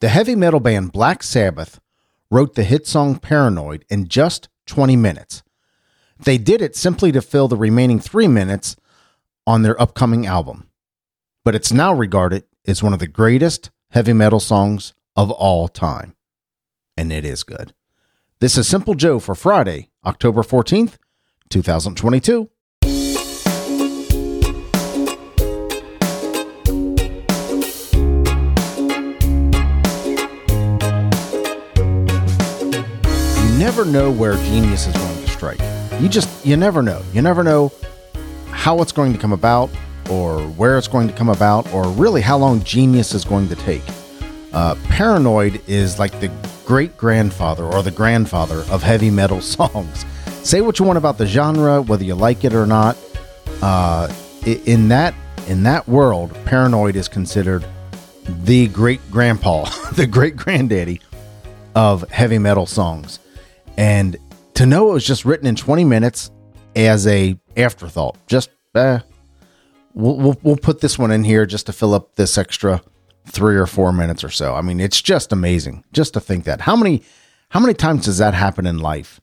The heavy metal band Black Sabbath wrote the hit song Paranoid in just 20 minutes. They did it simply to fill the remaining three minutes on their upcoming album. But it's now regarded as one of the greatest heavy metal songs of all time. And it is good. This is Simple Joe for Friday, October 14th, 2022. Never know where genius is going to strike. You just, you never know. You never know how it's going to come about or where it's going to come about or really how long genius is going to take. Uh, Paranoid is like the great grandfather or the grandfather of heavy metal songs. Say what you want about the genre, whether you like it or not. Uh, in that in that world, Paranoid is considered the great grandpa, the great granddaddy of heavy metal songs. And to know it was just written in 20 minutes as a afterthought, just eh, we'll, we'll, we'll put this one in here just to fill up this extra three or four minutes or so. I mean, it's just amazing just to think that. How many how many times does that happen in life?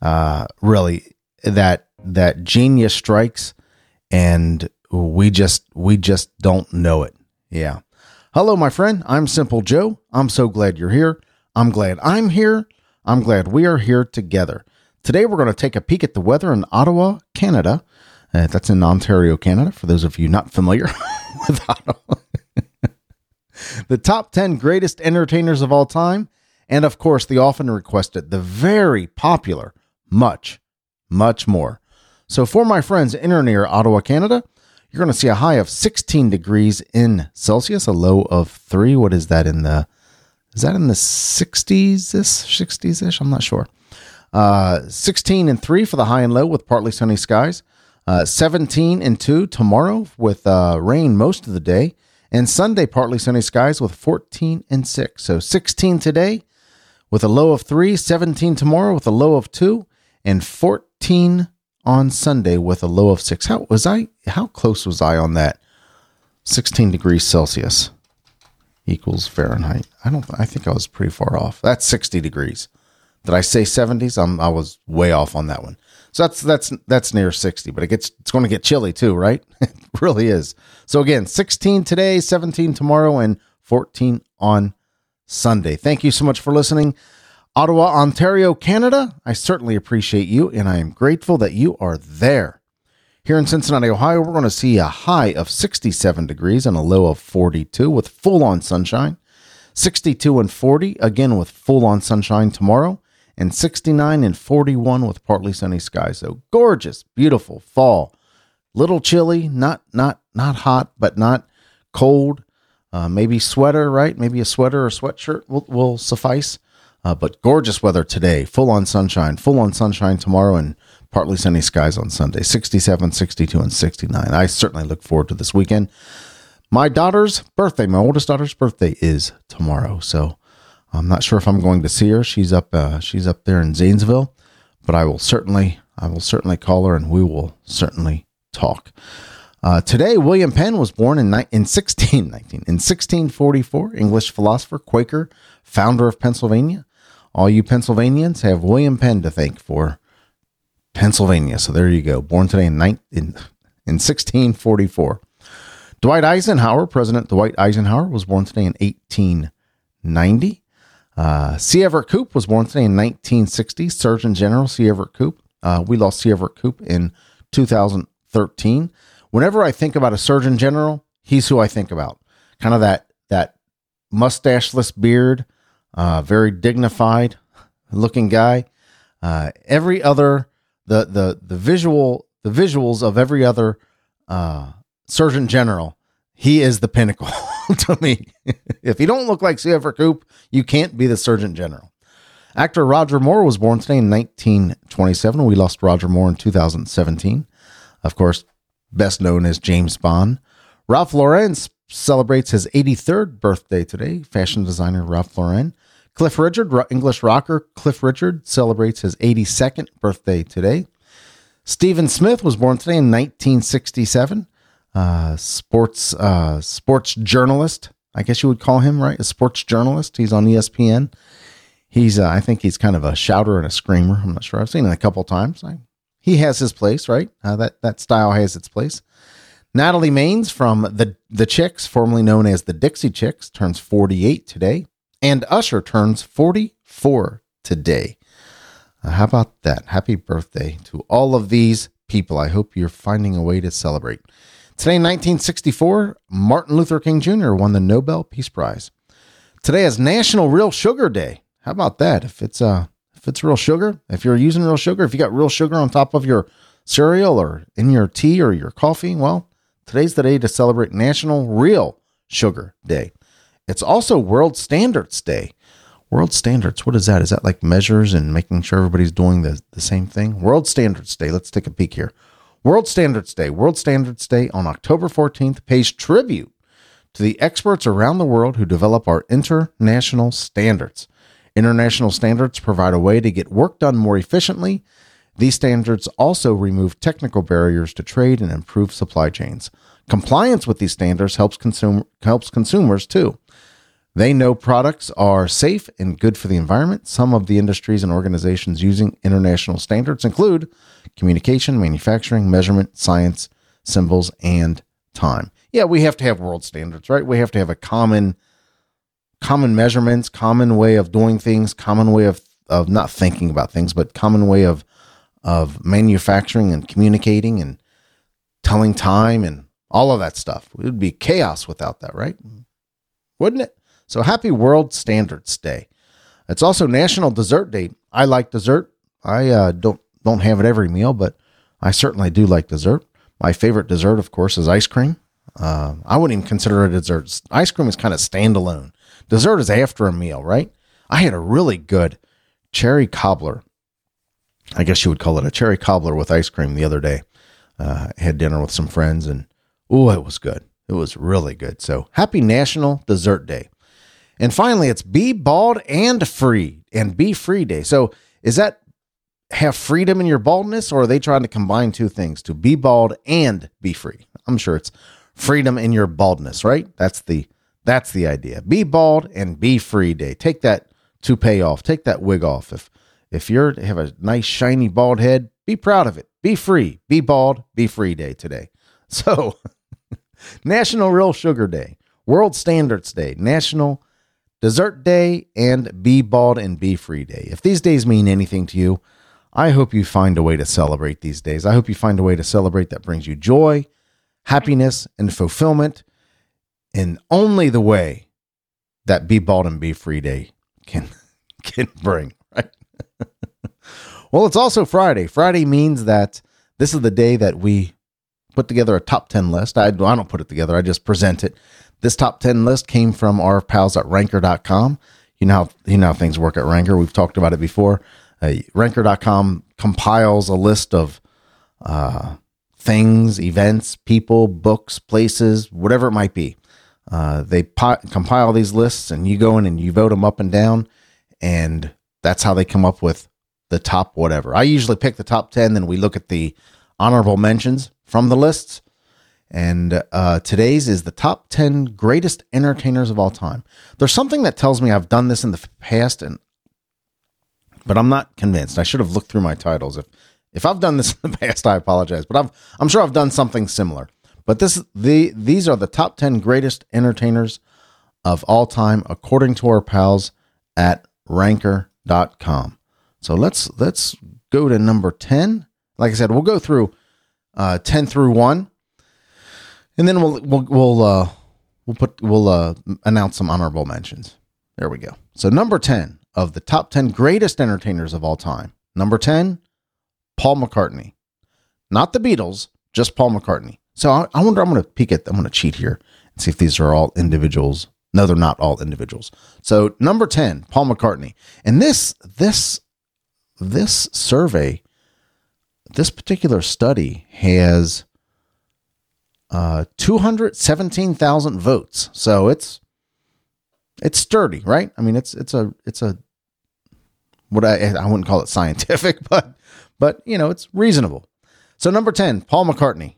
Uh, really, that that genius strikes, and we just we just don't know it. Yeah. Hello, my friend. I'm Simple Joe. I'm so glad you're here. I'm glad I'm here. I'm glad we are here together. Today, we're going to take a peek at the weather in Ottawa, Canada. Uh, that's in Ontario, Canada, for those of you not familiar with Ottawa. the top 10 greatest entertainers of all time, and of course, the often requested, the very popular Much, Much More. So, for my friends in or near Ottawa, Canada, you're going to see a high of 16 degrees in Celsius, a low of 3. What is that in the is that in the 60s ish 60s ish i'm not sure. Uh, 16 and 3 for the high and low with partly sunny skies. Uh, 17 and 2 tomorrow with uh, rain most of the day. And sunday partly sunny skies with 14 and 6 so 16 today with a low of 3 17 tomorrow with a low of 2 and 14 on sunday with a low of 6 how was i how close was i on that 16 degrees celsius equals Fahrenheit. I don't. I think I was pretty far off. That's sixty degrees. Did I say seventies? I'm. I was way off on that one. So that's that's that's near sixty. But it gets. It's going to get chilly too, right? it really is. So again, sixteen today, seventeen tomorrow, and fourteen on Sunday. Thank you so much for listening. Ottawa, Ontario, Canada. I certainly appreciate you, and I am grateful that you are there. Here in Cincinnati, Ohio, we're going to see a high of 67 degrees and a low of 42 with full on sunshine. 62 and 40, again with full on sunshine tomorrow. And 69 and 41 with partly sunny skies. So gorgeous, beautiful fall. Little chilly, not not not hot, but not cold. Uh, maybe sweater, right? Maybe a sweater or sweatshirt will, will suffice. Uh, but gorgeous weather today, full on sunshine, full on sunshine tomorrow, and partly sunny skies on Sunday, 67, 62, and 69. I certainly look forward to this weekend. My daughter's birthday, my oldest daughter's birthday is tomorrow. So I'm not sure if I'm going to see her. She's up uh, she's up there in Zanesville, but I will certainly I will certainly call her and we will certainly talk. Uh, today, William Penn was born in, ni- in 1619 in 1644. English philosopher, Quaker, founder of Pennsylvania. All you Pennsylvanians have William Penn to thank for Pennsylvania. So there you go. Born today in, in, in 1644. Dwight Eisenhower, President Dwight Eisenhower, was born today in 1890. Uh, C. Everett Koop was born today in 1960. Surgeon General C. Everett Koop. Uh, we lost C. Everett Koop in 2013. Whenever I think about a Surgeon General, he's who I think about. Kind of that that mustacheless beard, uh, very dignified looking guy. Uh, every other the the the visual the visuals of every other uh, Surgeon General, he is the pinnacle to me. if you don't look like C. Everett Koop, you can't be the Surgeon General. Actor Roger Moore was born today in 1927. We lost Roger Moore in 2017. Of course, best known as James Bond. Ralph Lauren celebrates his 83rd birthday today. Fashion designer Ralph Lauren. Cliff Richard, English rocker Cliff Richard, celebrates his 82nd birthday today. Stephen Smith was born today in 1967. Uh, sports uh, sports journalist, I guess you would call him, right? A sports journalist. He's on ESPN. He's, uh, I think he's kind of a shouter and a screamer. I'm not sure. I've seen him a couple times. I, he has his place, right? Uh, that that style has its place. Natalie Maines from the the Chicks, formerly known as the Dixie Chicks, turns 48 today, and Usher turns 44 today. Uh, how about that? Happy birthday to all of these people. I hope you're finding a way to celebrate. Today, in 1964, Martin Luther King Jr. won the Nobel Peace Prize. Today is National Real Sugar Day. How about that? If it's uh if it's real sugar, if you're using real sugar, if you got real sugar on top of your cereal or in your tea or your coffee, well, today's the day to celebrate National Real Sugar Day. It's also World Standards Day. World Standards, what is that? Is that like measures and making sure everybody's doing the, the same thing? World Standards Day. Let's take a peek here. World Standards Day. World Standards Day on October 14th pays tribute to the experts around the world who develop our international standards. International standards provide a way to get work done more efficiently. These standards also remove technical barriers to trade and improve supply chains. Compliance with these standards helps, consumer, helps consumers too. They know products are safe and good for the environment. Some of the industries and organizations using international standards include communication, manufacturing, measurement, science, symbols, and time. Yeah, we have to have world standards, right? We have to have a common common measurements, common way of doing things, common way of of not thinking about things, but common way of of manufacturing and communicating and telling time and all of that stuff. It would be chaos without that, right? Wouldn't it? So happy World Standards Day. It's also National Dessert Day. I like dessert. I uh, don't don't have it every meal, but I certainly do like dessert. My favorite dessert, of course, is ice cream. Uh, I wouldn't even consider it a dessert. Ice cream is kind of standalone. Dessert is after a meal, right? I had a really good cherry cobbler. I guess you would call it a cherry cobbler with ice cream the other day. Uh, I had dinner with some friends, and oh, it was good. It was really good. So happy National Dessert Day. And finally, it's be bald and free and be free day. So is that have freedom in your baldness or are they trying to combine two things to be bald and be free? I'm sure it's freedom in your baldness, right? That's the that's the idea. Be bald and be free day. Take that toupee off. Take that wig off. If if you're have a nice shiny bald head, be proud of it. Be free. Be bald. Be free day today. So, National Real Sugar Day, World Standards Day, National Dessert Day, and Be Bald and Be Free Day. If these days mean anything to you, I hope you find a way to celebrate these days. I hope you find a way to celebrate that brings you joy, happiness, and fulfillment in only the way that Be Bald and Be Free Day can can bring, right? well, it's also Friday. Friday means that this is the day that we put together a top 10 list. I, I don't put it together, I just present it. This top 10 list came from our pals at ranker.com. You know how, you know how things work at Ranker. We've talked about it before. Uh, ranker.com compiles a list of uh, things, events, people, books, places, whatever it might be. Uh, they compile these lists and you go in and you vote them up and down. And that's how they come up with the top whatever. I usually pick the top 10, then we look at the honorable mentions from the lists and uh, today's is the top 10 greatest entertainers of all time. There's something that tells me I've done this in the past, and but I'm not convinced. I should have looked through my titles. If if I've done this in the past, I apologize. But I've I'm sure I've done something similar. But this the these are the top 10 greatest entertainers of all time according to our pals at ranker.com. So let's let's go to number 10. Like I said, we'll go through uh, 10 through 1 and then we'll we'll we'll uh, we'll put we'll uh, announce some honorable mentions. There we go. So number ten of the top ten greatest entertainers of all time. Number ten, Paul McCartney, not the Beatles, just Paul McCartney. So I, I wonder. I'm going to peek at. I'm going to cheat here and see if these are all individuals. No, they're not all individuals. So number ten, Paul McCartney, and this this this survey, this particular study has uh, 217,000 votes. So it's it's sturdy, right? I mean, it's it's a it's a what I I wouldn't call it scientific, but but you know, it's reasonable. So number 10, Paul McCartney.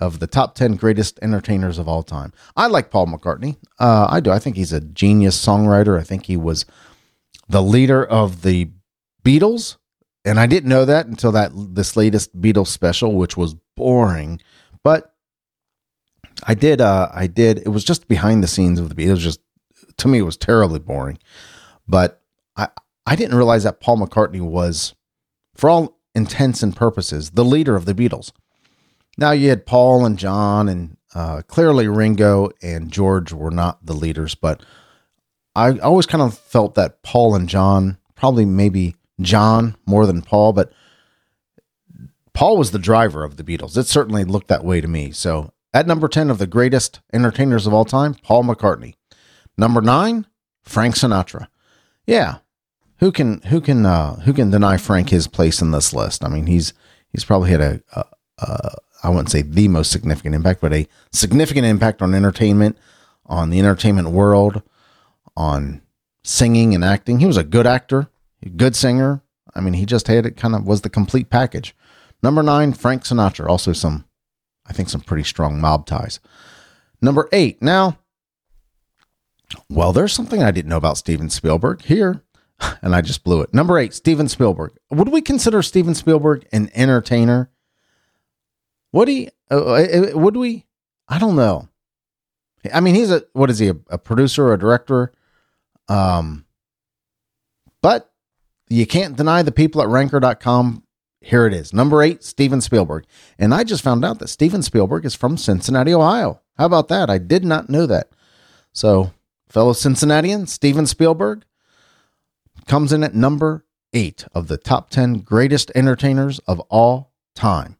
of the top 10 greatest entertainers of all time. I like Paul McCartney. Uh, I do. I think he's a genius songwriter. I think he was the leader of the Beatles. And I didn't know that until that this latest Beatles special, which was boring. But I did uh I did it was just behind the scenes of the Beatles. Just to me it was terribly boring. But I I didn't realize that Paul McCartney was, for all intents and purposes, the leader of the Beatles. Now you had Paul and John, and uh, clearly Ringo and George were not the leaders, but I always kind of felt that Paul and John, probably maybe John more than Paul, but Paul was the driver of the Beatles. It certainly looked that way to me. So at number 10 of the greatest entertainers of all time, Paul McCartney. Number nine, Frank Sinatra. Yeah. Who can who can uh, who can deny Frank his place in this list? I mean, he's he's probably had a, a, a I wouldn't say the most significant impact, but a significant impact on entertainment, on the entertainment world, on singing and acting. He was a good actor, a good singer. I mean, he just had it kind of was the complete package. Number nine, Frank Sinatra. Also, some, I think, some pretty strong mob ties. Number eight. Now, well, there's something I didn't know about Steven Spielberg here, and I just blew it. Number eight, Steven Spielberg. Would we consider Steven Spielberg an entertainer? Would he? Uh, uh, uh, would we? I don't know. I mean, he's a what is he? A, a producer, a director? Um, but you can't deny the people at Ranker.com. Here it is, number eight, Steven Spielberg. And I just found out that Steven Spielberg is from Cincinnati, Ohio. How about that? I did not know that. So, fellow Cincinnatian, Steven Spielberg comes in at number eight of the top 10 greatest entertainers of all time.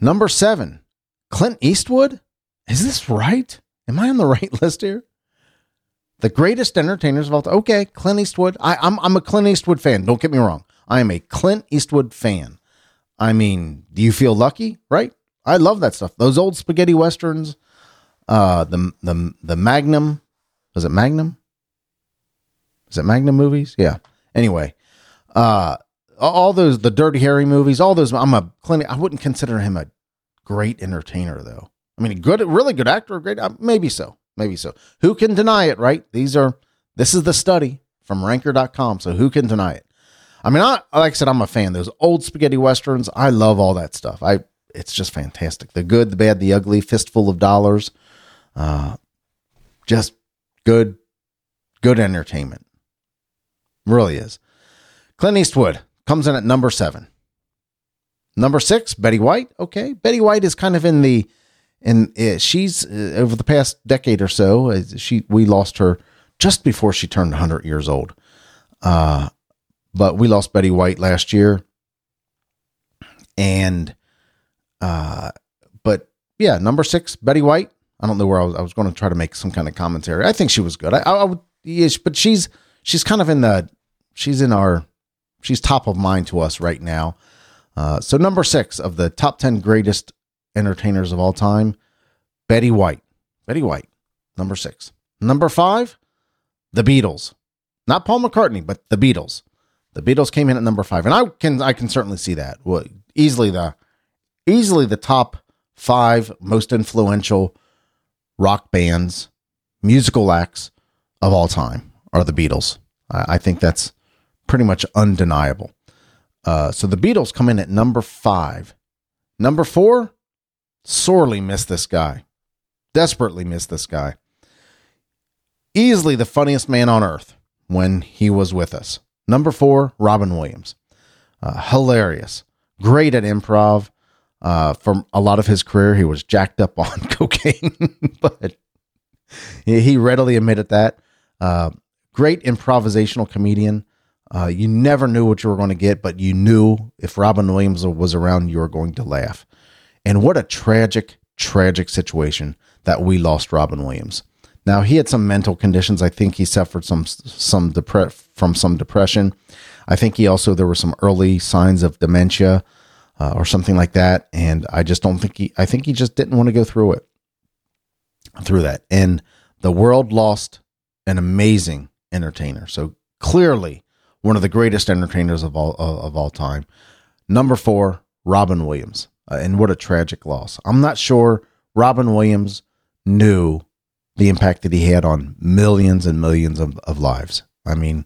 Number seven, Clint Eastwood. Is this right? Am I on the right list here? The greatest entertainers of all time. Okay, Clint Eastwood. I, I'm I'm a Clint Eastwood fan. Don't get me wrong. I am a Clint Eastwood fan. I mean, do you feel lucky? Right? I love that stuff. Those old spaghetti westerns. Uh, the the the Magnum. Was it Magnum? Is it Magnum movies? Yeah. Anyway, uh, all those the Dirty Harry movies, all those. I'm a Clint. I wouldn't consider him a great entertainer though. I mean, a good, really good actor, great. Uh, maybe so, maybe so. Who can deny it? Right? These are. This is the study from Ranker.com. So who can deny it? I mean, I like I said, I'm a fan. Those old spaghetti westerns. I love all that stuff. I. It's just fantastic. The good, the bad, the ugly. Fistful of dollars. Uh, just good, good entertainment. Really is. Clint Eastwood comes in at number seven. Number six, Betty White. Okay, Betty White is kind of in the, and uh, she's uh, over the past decade or so. Uh, she we lost her just before she turned 100 years old. Uh, but we lost Betty White last year, and uh, but yeah, number six, Betty White. I don't know where I was. I was going to try to make some kind of commentary. I think she was good. I, I, would, yeah, but she's she's kind of in the she's in our she's top of mind to us right now. Uh, so number six of the top ten greatest entertainers of all time, Betty White. Betty White, number six. Number five, the Beatles. Not Paul McCartney, but the Beatles. The Beatles came in at number five, and I can I can certainly see that. Well, easily the easily the top five most influential rock bands, musical acts of all time are the Beatles. I, I think that's pretty much undeniable. Uh, so the Beatles come in at number five. Number four, sorely miss this guy. Desperately miss this guy. Easily the funniest man on earth when he was with us. Number four, Robin Williams. Uh, hilarious. Great at improv. Uh, for a lot of his career, he was jacked up on cocaine, but he readily admitted that. Uh, great improvisational comedian. Uh, you never knew what you were going to get, but you knew if Robin Williams was around, you were going to laugh. And what a tragic, tragic situation that we lost Robin Williams. Now he had some mental conditions. I think he suffered some some depre- from some depression. I think he also there were some early signs of dementia uh, or something like that. And I just don't think he. I think he just didn't want to go through it. Through that, and the world lost an amazing entertainer. So clearly, one of the greatest entertainers of all of all time. Number four, Robin Williams. uh, and what a tragic loss. I'm not sure Robin Williams knew the impact that he had on millions and millions of, of lives. I mean,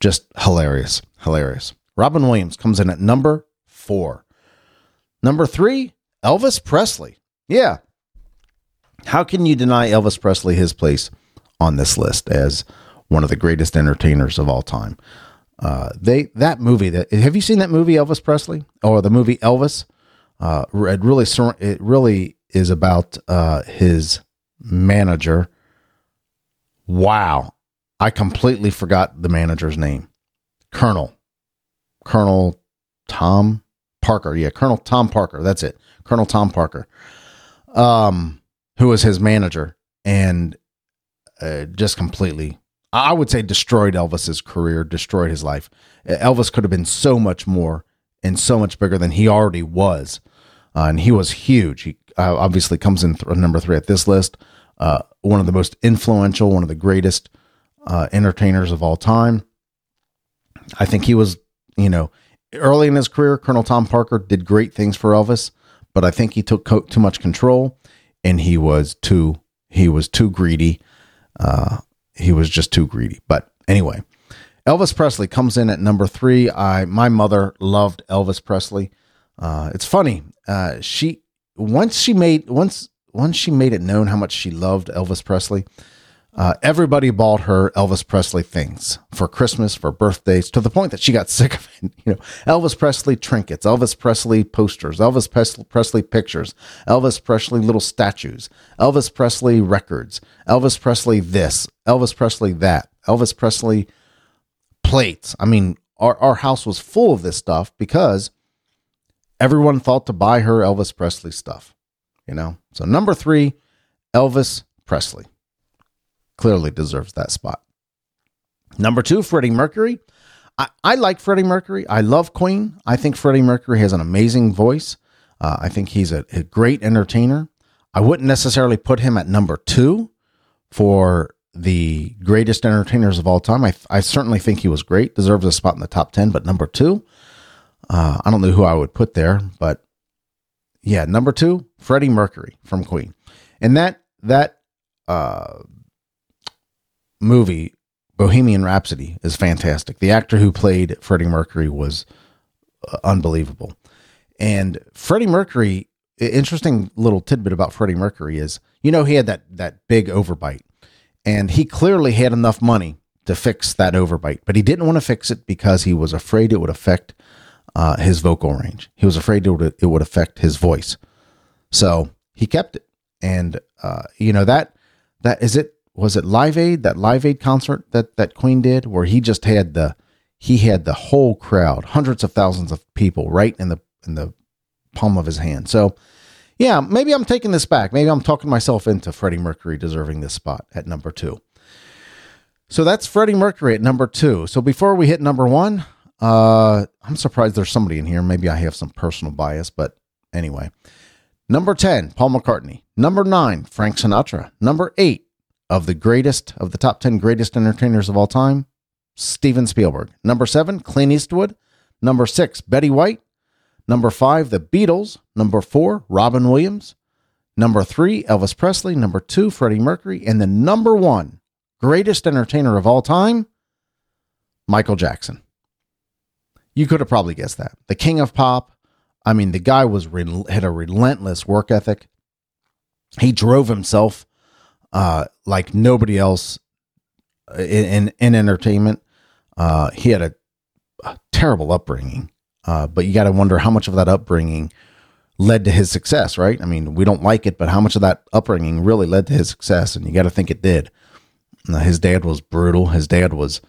just hilarious, hilarious. Robin Williams comes in at number four. Number three, Elvis Presley. Yeah. How can you deny Elvis Presley his place on this list as one of the greatest entertainers of all time? Uh, they that movie that have you seen that movie Elvis Presley or the movie Elvis? Uh, it really it really is about uh, his manager. Wow, I completely forgot the manager's name. Colonel, Colonel Tom Parker. Yeah, Colonel Tom Parker. That's it. Colonel Tom Parker. Um, who was his manager and uh, just completely, I would say, destroyed Elvis's career, destroyed his life. Elvis could have been so much more and so much bigger than he already was. Uh, and he was huge. He uh, obviously comes in th- number three at this list. Uh, one of the most influential, one of the greatest uh, entertainers of all time. I think he was, you know, early in his career, Colonel Tom Parker did great things for Elvis, but I think he took co- too much control and he was too he was too greedy. Uh, he was just too greedy. But anyway, Elvis Presley comes in at number three. I my mother loved Elvis Presley. Uh, it's funny. Uh, she once she made once once she made it known how much she loved Elvis Presley. Uh, everybody bought her Elvis Presley things for Christmas, for birthdays, to the point that she got sick of it. You know, Elvis Presley trinkets, Elvis Presley posters, Elvis Presley pictures, Elvis Presley little statues, Elvis Presley records, Elvis Presley this, Elvis Presley that, Elvis Presley plates. I mean, our, our house was full of this stuff because everyone thought to buy her Elvis Presley stuff, you know? So, number three, Elvis Presley clearly deserves that spot. Number two, Freddie Mercury. I, I like Freddie Mercury. I love Queen. I think Freddie Mercury has an amazing voice. Uh, I think he's a, a great entertainer. I wouldn't necessarily put him at number two for the greatest entertainers of all time. I, I certainly think he was great, deserves a spot in the top 10, but number two, uh, I don't know who I would put there, but yeah, number two, Freddie Mercury from Queen. And that, that, uh, movie, Bohemian Rhapsody, is fantastic. The actor who played Freddie Mercury was uh, unbelievable. And Freddie Mercury, interesting little tidbit about Freddie Mercury is, you know, he had that that big overbite, and he clearly had enough money to fix that overbite, but he didn't want to fix it because he was afraid it would affect uh, his vocal range. He was afraid it would it would affect his voice, so he kept it. And uh, you know that that is it was it Live Aid that Live Aid concert that that Queen did where he just had the he had the whole crowd, hundreds of thousands of people right in the in the palm of his hand. So yeah, maybe I'm taking this back. Maybe I'm talking myself into Freddie Mercury deserving this spot at number two. So that's Freddie Mercury at number two. So before we hit number one, uh, I'm surprised there's somebody in here. Maybe I have some personal bias, but anyway. Number 10, Paul McCartney. Number nine, Frank Sinatra. Number eight, of the greatest of the top 10 greatest entertainers of all time, Steven Spielberg. Number 7, Clint Eastwood. Number 6, Betty White. Number 5, The Beatles. Number 4, Robin Williams. Number 3, Elvis Presley. Number 2, Freddie Mercury, and the number 1 greatest entertainer of all time, Michael Jackson. You could have probably guessed that. The king of pop. I mean, the guy was had a relentless work ethic. He drove himself uh, like nobody else in in, in entertainment. Uh, he had a, a terrible upbringing, uh, but you got to wonder how much of that upbringing led to his success, right? I mean, we don't like it, but how much of that upbringing really led to his success? And you got to think it did. His dad was brutal. His dad was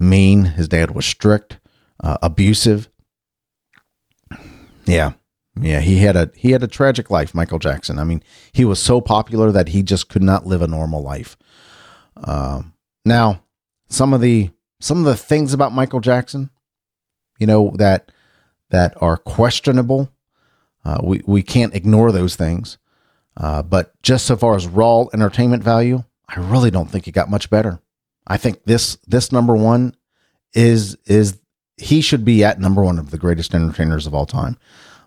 mean. His dad was strict, uh, abusive. Yeah, yeah, he had a he had a tragic life, Michael Jackson. I mean, he was so popular that he just could not live a normal life. Um, now, some of the some of the things about Michael Jackson, you know that that are questionable. Uh, we we can't ignore those things. Uh, but just so far as raw entertainment value, I really don't think it got much better. I think this this number one is is he should be at number one of the greatest entertainers of all time.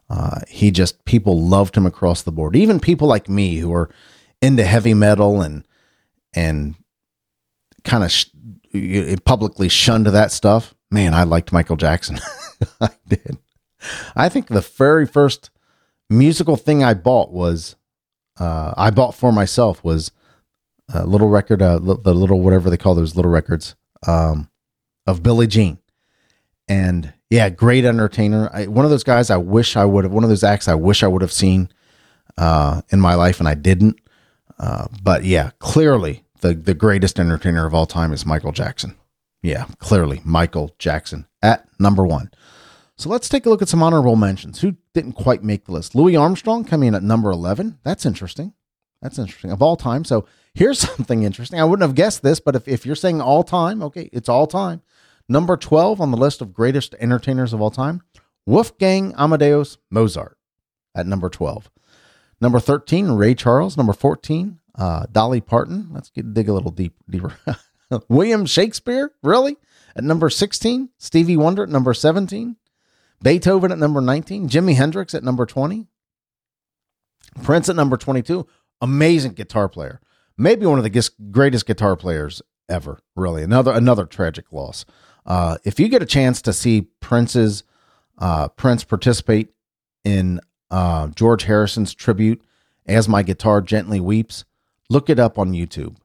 Uh, he just people loved him across the board. Even people like me who are into heavy metal and and kind of sh- publicly shunned that stuff. Man, I liked Michael Jackson. I did. I think the very first musical thing I bought was uh, I bought for myself was a little record, uh, the little whatever they call those little records um, of Billie Jean, and yeah, great entertainer. I, one of those guys I wish I would have. One of those acts I wish I would have seen uh, in my life, and I didn't. Uh, but yeah, clearly the the greatest entertainer of all time is Michael Jackson. Yeah, clearly Michael Jackson at number one. So let's take a look at some honorable mentions. Who didn't quite make the list? Louis Armstrong coming in at number 11. That's interesting. That's interesting. Of all time. So here's something interesting. I wouldn't have guessed this, but if, if you're saying all time, okay, it's all time. Number 12 on the list of greatest entertainers of all time, Wolfgang Amadeus Mozart at number 12. Number 13, Ray Charles. Number 14, uh, Dolly Parton. Let's get, dig a little deep, deeper. William Shakespeare, really? At number 16, Stevie Wonder at number 17, Beethoven at number 19, Jimi Hendrix at number 20, Prince at number 22. Amazing guitar player. Maybe one of the greatest guitar players ever, really. Another another tragic loss. Uh, if you get a chance to see Prince's uh, Prince participate in uh, George Harrison's tribute as my guitar gently weeps, look it up on YouTube.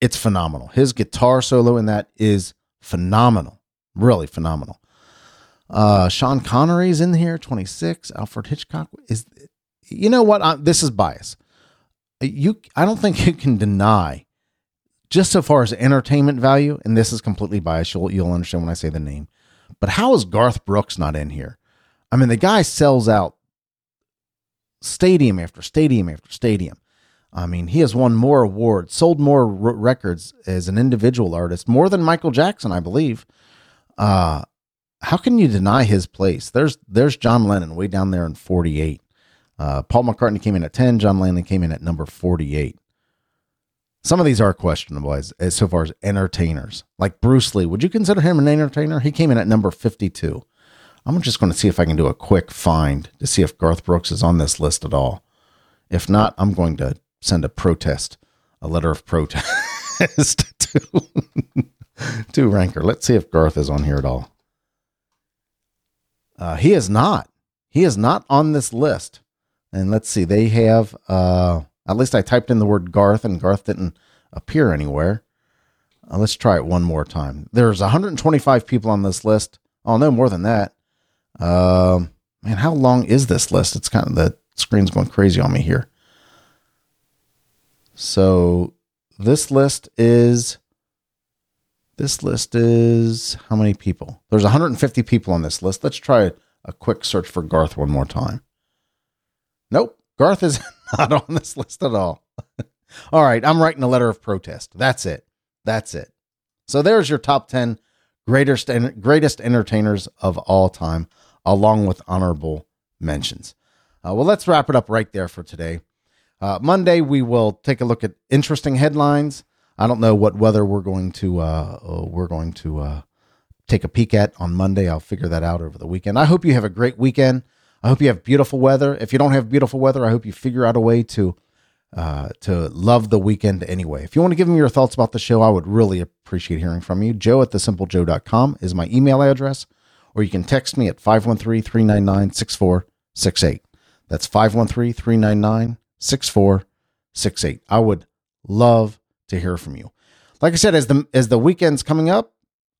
It's phenomenal. His guitar solo in that is phenomenal, really phenomenal. Uh, Sean Connery's in here, 26. Alfred Hitchcock is, you know what? I, this is bias. You, I don't think you can deny, just so far as entertainment value, and this is completely biased. You'll, you'll understand when I say the name. But how is Garth Brooks not in here? I mean, the guy sells out stadium after stadium after stadium. I mean, he has won more awards, sold more r- records as an individual artist, more than Michael Jackson, I believe. Uh, how can you deny his place? There's there's John Lennon way down there in 48. Uh, Paul McCartney came in at 10. John Lennon came in at number 48. Some of these are questionable as, as so far as entertainers. Like Bruce Lee, would you consider him an entertainer? He came in at number 52. I'm just going to see if I can do a quick find to see if Garth Brooks is on this list at all. If not, I'm going to send a protest, a letter of protest to, to Ranker. Let's see if Garth is on here at all. Uh, he is not. He is not on this list. And let's see, they have, uh, at least I typed in the word Garth and Garth didn't appear anywhere. Uh, let's try it one more time. There's 125 people on this list. Oh, no more than that. Um, man, how long is this list? It's kind of the screen's going crazy on me here. So this list is this list is how many people? There's 150 people on this list. Let's try a quick search for Garth one more time. Nope, Garth is not on this list at all. all right, I'm writing a letter of protest. That's it. That's it. So there's your top 10 greatest greatest entertainers of all time, along with honorable mentions. Uh, well, let's wrap it up right there for today. Uh, Monday, we will take a look at interesting headlines. I don't know what weather we're going to uh, uh, we're going to uh, take a peek at on Monday. I'll figure that out over the weekend. I hope you have a great weekend. I hope you have beautiful weather. If you don't have beautiful weather, I hope you figure out a way to uh, to love the weekend anyway. If you want to give me your thoughts about the show, I would really appreciate hearing from you. Joe at thesimplejoe.com is my email address, or you can text me at 513 399 6468. That's 513 399 6468. I would love to hear from you. Like I said, as the as the weekend's coming up,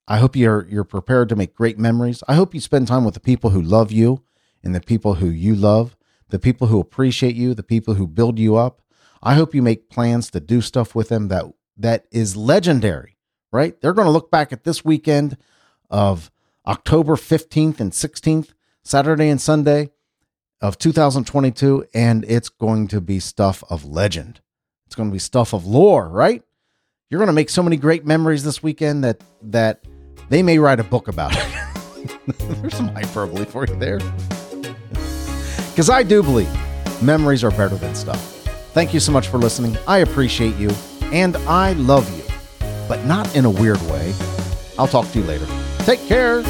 I hope you're you're prepared to make great memories. I hope you spend time with the people who love you and the people who you love, the people who appreciate you, the people who build you up. I hope you make plans to do stuff with them that that is legendary, right? They're going to look back at this weekend of October 15th and 16th, Saturday and Sunday, of 2022, and it's going to be stuff of legend. It's going to be stuff of lore, right? You're going to make so many great memories this weekend that that they may write a book about it. There's some hyperbole for you there. Because I do believe memories are better than stuff. Thank you so much for listening. I appreciate you and I love you, but not in a weird way. I'll talk to you later. Take care.